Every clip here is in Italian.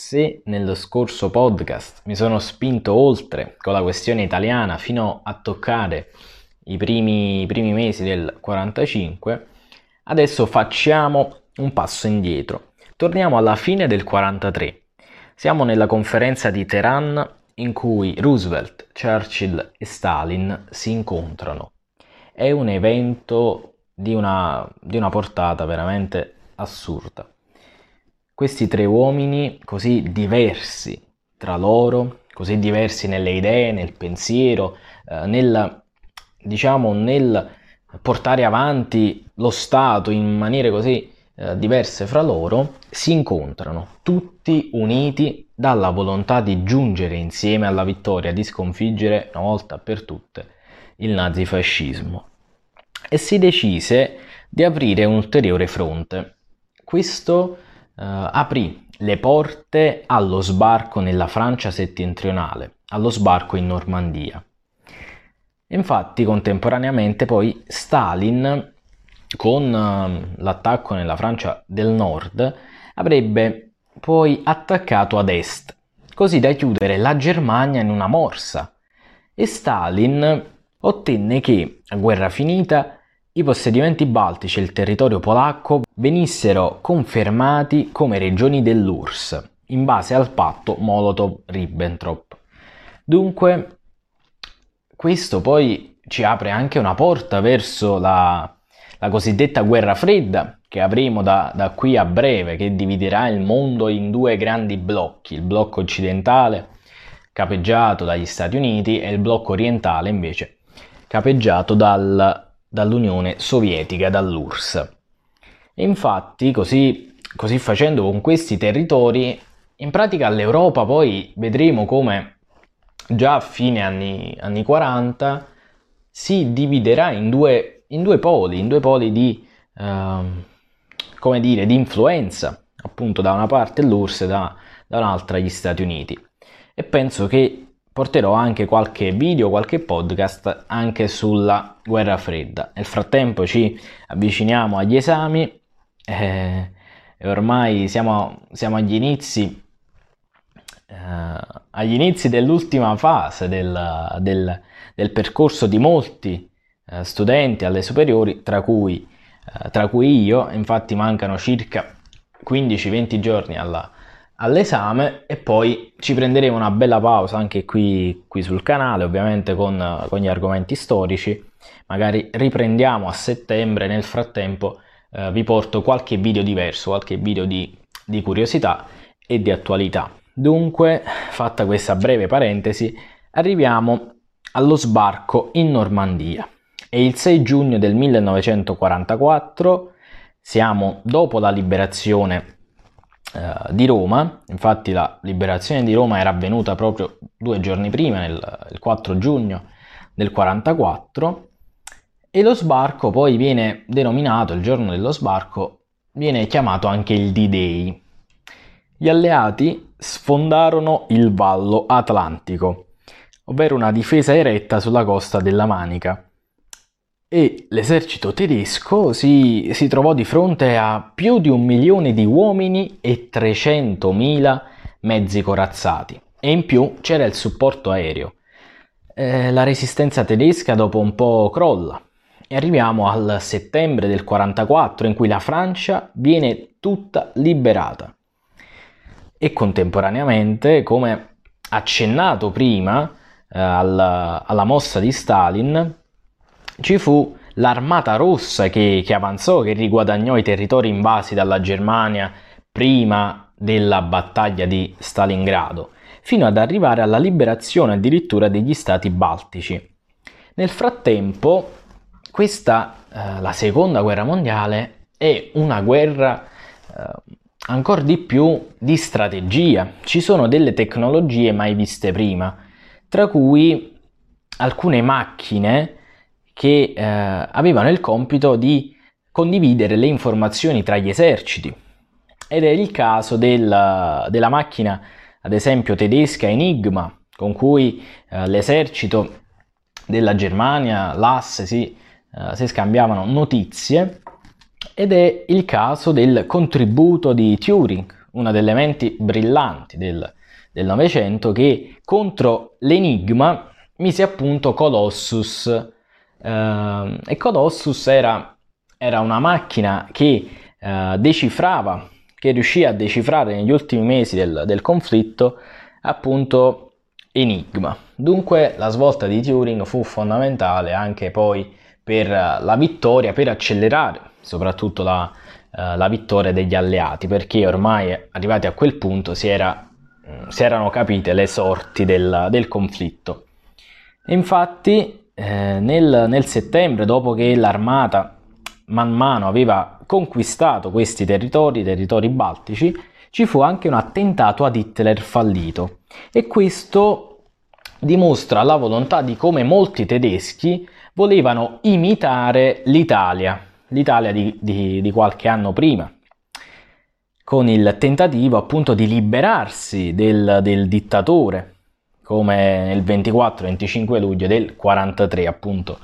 se nello scorso podcast mi sono spinto oltre con la questione italiana fino a toccare i primi, i primi mesi del 45, adesso facciamo un passo indietro. Torniamo alla fine del 43. Siamo nella conferenza di Teheran in cui Roosevelt, Churchill e Stalin si incontrano. È un evento di una, di una portata veramente assurda. Questi tre uomini così diversi tra loro, così diversi nelle idee, nel pensiero, eh, nel, diciamo, nel portare avanti lo Stato in maniere così eh, diverse fra loro, si incontrano tutti uniti dalla volontà di giungere insieme alla vittoria, di sconfiggere una volta per tutte il nazifascismo. E si decise di aprire un ulteriore fronte. Questo aprì le porte allo sbarco nella Francia settentrionale, allo sbarco in Normandia. Infatti, contemporaneamente poi Stalin, con uh, l'attacco nella Francia del Nord, avrebbe poi attaccato ad est, così da chiudere la Germania in una morsa. E Stalin ottenne che, a guerra finita, i possedimenti baltici e il territorio polacco venissero confermati come regioni dell'URSS in base al patto Molotov-Ribbentrop. Dunque, questo poi ci apre anche una porta verso la, la cosiddetta guerra fredda che avremo da, da, qui a breve, che dividerà il mondo in due grandi blocchi, il blocco occidentale capeggiato dagli Stati Uniti e il blocco orientale invece capeggiato dal dall'Unione Sovietica, dall'URSS. E infatti, così, così facendo con questi territori, in pratica l'Europa poi vedremo come già a fine anni, anni 40 si dividerà in due, in due poli, in due poli di, uh, come dire, di influenza, appunto da una parte l'URSS e da, da un'altra gli Stati Uniti. E penso che porterò anche qualche video, qualche podcast anche sulla guerra fredda. Nel frattempo ci avviciniamo agli esami eh, ormai siamo, siamo agli inizi eh, agli inizi dell'ultima fase del, del, del percorso di molti eh, studenti alle superiori, tra cui, eh, tra cui io, infatti mancano circa 15-20 giorni alla, all'esame e poi ci prenderemo una bella pausa anche qui, qui sul canale, ovviamente con, con, gli argomenti storici. Magari riprendiamo a settembre, nel frattempo eh, vi porto qualche video diverso, qualche video di, di curiosità e di attualità. Dunque, fatta questa breve parentesi, arriviamo allo sbarco in Normandia. È il 6 giugno del 1944, siamo dopo la liberazione di Roma, infatti la liberazione di Roma era avvenuta proprio due giorni prima, nel, il 4 giugno del 44, e lo sbarco poi viene denominato, il giorno dello sbarco, viene chiamato anche il D-Day. Gli alleati sfondarono il Vallo Atlantico, ovvero una difesa eretta sulla costa della Manica, e l'esercito tedesco si, si, trovò di fronte a più di un milione di uomini e 300.000 mezzi corazzati. E in più c'era il supporto aereo. Eh, la resistenza tedesca dopo un po' crolla. E arriviamo al settembre del 44 in cui la Francia viene tutta liberata. E contemporaneamente come accennato prima eh, alla, alla mossa di Stalin ci fu l'armata rossa che, che avanzò, che riguadagnò i territori invasi dalla Germania prima della battaglia di Stalingrado, fino ad arrivare alla liberazione addirittura degli stati baltici. Nel frattempo, questa, eh, la seconda guerra mondiale, è una guerra eh, ancora di più di strategia. Ci sono delle tecnologie mai viste prima, tra cui alcune macchine che eh, avevano il compito di condividere le informazioni tra gli eserciti. Ed è il caso del, della macchina, ad esempio tedesca Enigma, con cui eh, l'esercito della Germania, l'AS, si, eh, si scambiavano notizie ed è il caso del contributo di Turing, una delle menti brillanti del Novecento, che contro l'enigma mise appunto Colossus. Eh, e Colossus era, era, una macchina che eh, decifrava, che riuscì a decifrare negli ultimi mesi del, del conflitto appunto enigma. Dunque la svolta di Turing fu fondamentale anche poi per la vittoria, per accelerare soprattutto la, uh, la vittoria degli alleati, perché ormai arrivati a quel punto si, era, mm, si erano capite le sorti del, del conflitto. infatti eh, nel, nel settembre, dopo che l'armata man mano aveva conquistato questi territori, i territori baltici, ci fu anche un attentato ad Hitler fallito. E questo dimostra la volontà di come molti tedeschi volevano imitare l'Italia, l'Italia di, di, di qualche anno prima, con il tentativo appunto di liberarsi del, del dittatore, come nel 24-25 luglio del 43 appunto,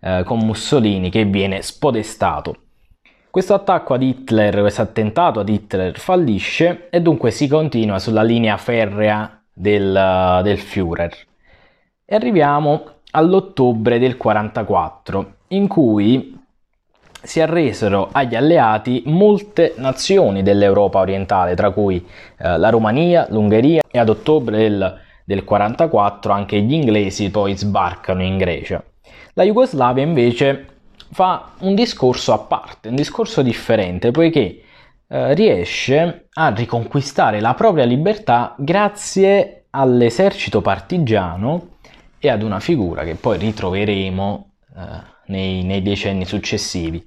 eh, con Mussolini che viene spodestato. Questo attacco ad Hitler, questo attentato ad Hitler fallisce e dunque si continua sulla linea ferrea del, del Führer. E arriviamo all'ottobre del 44, in cui si arresero agli alleati molte nazioni dell'Europa orientale, tra cui eh, la Romania, l'Ungheria e ad ottobre del, del 44 anche gli inglesi poi sbarcano in Grecia. La Jugoslavia invece fa un discorso a parte, un discorso differente, poiché eh, riesce a riconquistare la propria libertà grazie all'esercito partigiano e ad una figura che poi ritroveremo eh, nei, nei decenni successivi,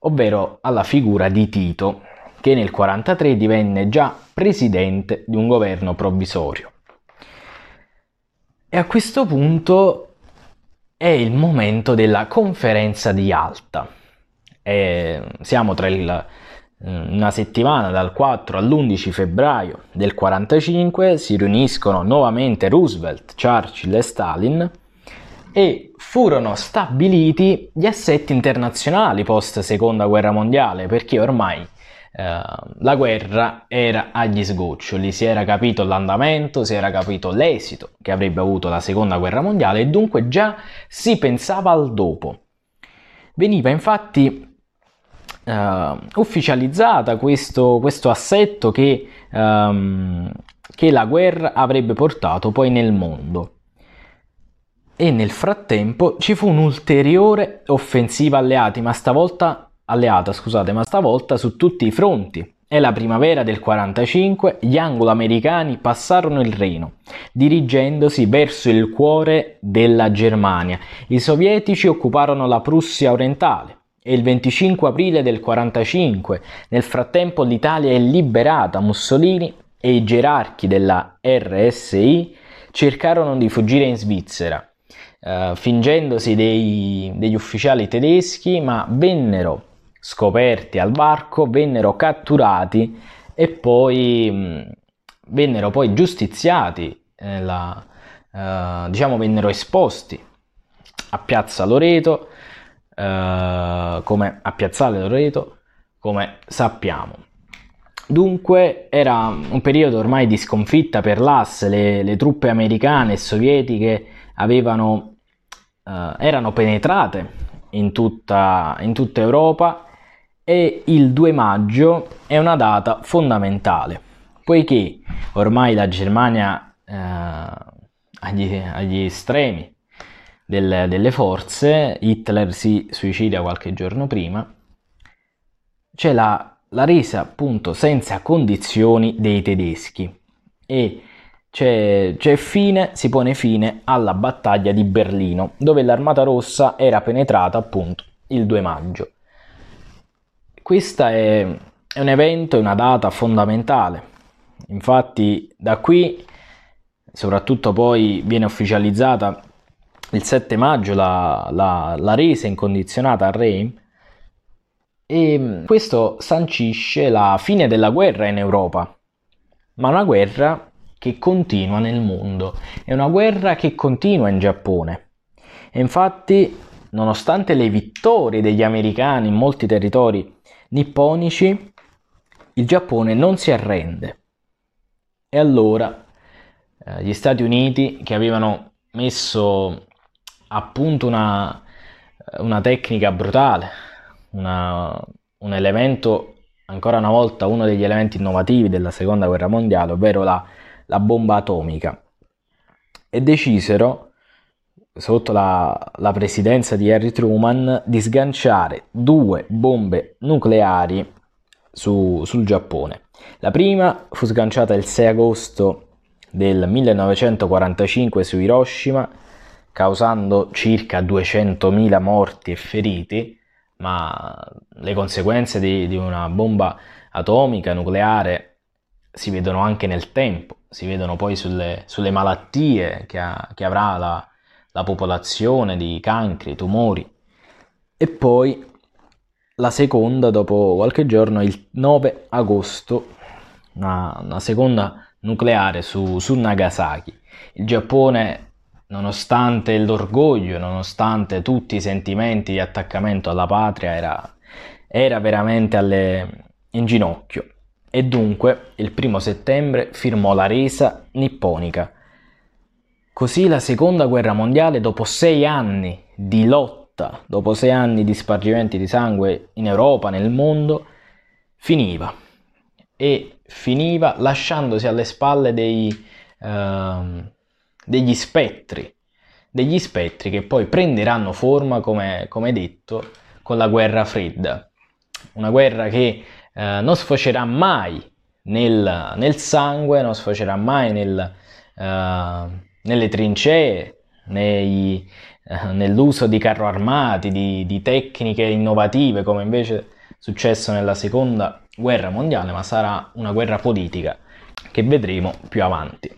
ovvero alla figura di Tito, che nel 1943 divenne già presidente di un governo provvisorio. E a questo punto è il momento della conferenza di Alta. E siamo tra il Mm, una settimana dal 4 all'11 febbraio del 1945 si riuniscono nuovamente Roosevelt, Churchill e Stalin e furono stabiliti gli assetti internazionali post seconda guerra mondiale perché ormai la guerra era agli sgoccioli, si era capito l'andamento, si era capito l'esito che avrebbe avuto la seconda guerra mondiale e dunque già si pensava al dopo. Veniva infatti uh, ufficializzata questo, questo assetto che, um, che la guerra avrebbe portato poi nel mondo. E nel frattempo ci fu un'ulteriore offensiva alleati, ma stavolta, alleata, scusate, ma stavolta su tutti i fronti. È la primavera del 45, gli anglo-americani passarono il Reno, dirigendosi verso il cuore della Germania. I sovietici occuparono la Prussia orientale, è il 25 aprile del 45. Nel frattempo l'Italia è liberata. Mussolini e i gerarchi della RSI cercarono di fuggire in Svizzera, eh, fingendosi dei, degli ufficiali tedeschi, ma vennero scoperti al varco, vennero catturati e poi mh, vennero poi giustiziati, eh, la, eh, diciamo vennero esposti a Piazza Loreto eh, come a Piazzale Loreto, come sappiamo. Dunque era un periodo ormai di sconfitta per l'AS, le, le truppe americane e sovietiche avevano, eh, erano penetrate in tutta, in tutta Europa e il 2 maggio è una data fondamentale, poiché ormai la Germania eh, agli, agli estremi del, delle forze, Hitler si suicida qualche giorno prima, c'è la, la resa appunto senza condizioni dei tedeschi e c'è, c'è fine, si pone fine alla battaglia di Berlino, dove l'Armata Rossa era penetrata appunto il 2 maggio. Questo è, è un evento, è una data fondamentale. Infatti da qui, soprattutto poi viene ufficializzata il 7 maggio la, la, la resa incondizionata a Reim e mm, questo sancisce la fine della guerra in Europa, ma una guerra che continua nel mondo, è una guerra che continua in Giappone. E infatti, nonostante le vittorie degli americani in molti territori nipponici, il Giappone non si arrende. E allora eh, gli Stati Uniti, che avevano messo a punto una, una tecnica brutale, una, un elemento, ancora una volta, uno degli elementi innovativi della seconda guerra mondiale, ovvero la, la bomba atomica, e decisero sotto la, la, presidenza di Harry Truman di sganciare due bombe nucleari su, sul Giappone. La prima fu sganciata il 6 agosto del 1945 su Hiroshima, causando circa 200.000 morti e feriti, ma le conseguenze di, di una bomba atomica nucleare si vedono anche nel tempo, si vedono poi sulle, sulle malattie che, ha, che avrà la, la popolazione di cancri, tumori. E poi la seconda, dopo qualche giorno, il 9 agosto, una, una seconda nucleare su, su Nagasaki. Il Giappone, nonostante l'orgoglio, nonostante tutti i sentimenti di attaccamento alla patria, era, era veramente alle, in ginocchio e dunque il primo settembre firmò la resa nipponica Così la seconda guerra mondiale, dopo sei anni di lotta, dopo sei anni di spargimenti di sangue in Europa, nel mondo, finiva. E finiva lasciandosi alle spalle dei, uh, degli spettri, degli spettri che poi prenderanno forma, come, come detto, con la guerra fredda. Una guerra che uh, non sfocerà mai nel, nel, sangue, non sfocerà mai nel... Uh, nelle trincee, nei, eh, nell'uso di carro armati, di, di tecniche innovative come invece è successo nella seconda guerra mondiale, ma sarà una guerra politica che vedremo più avanti.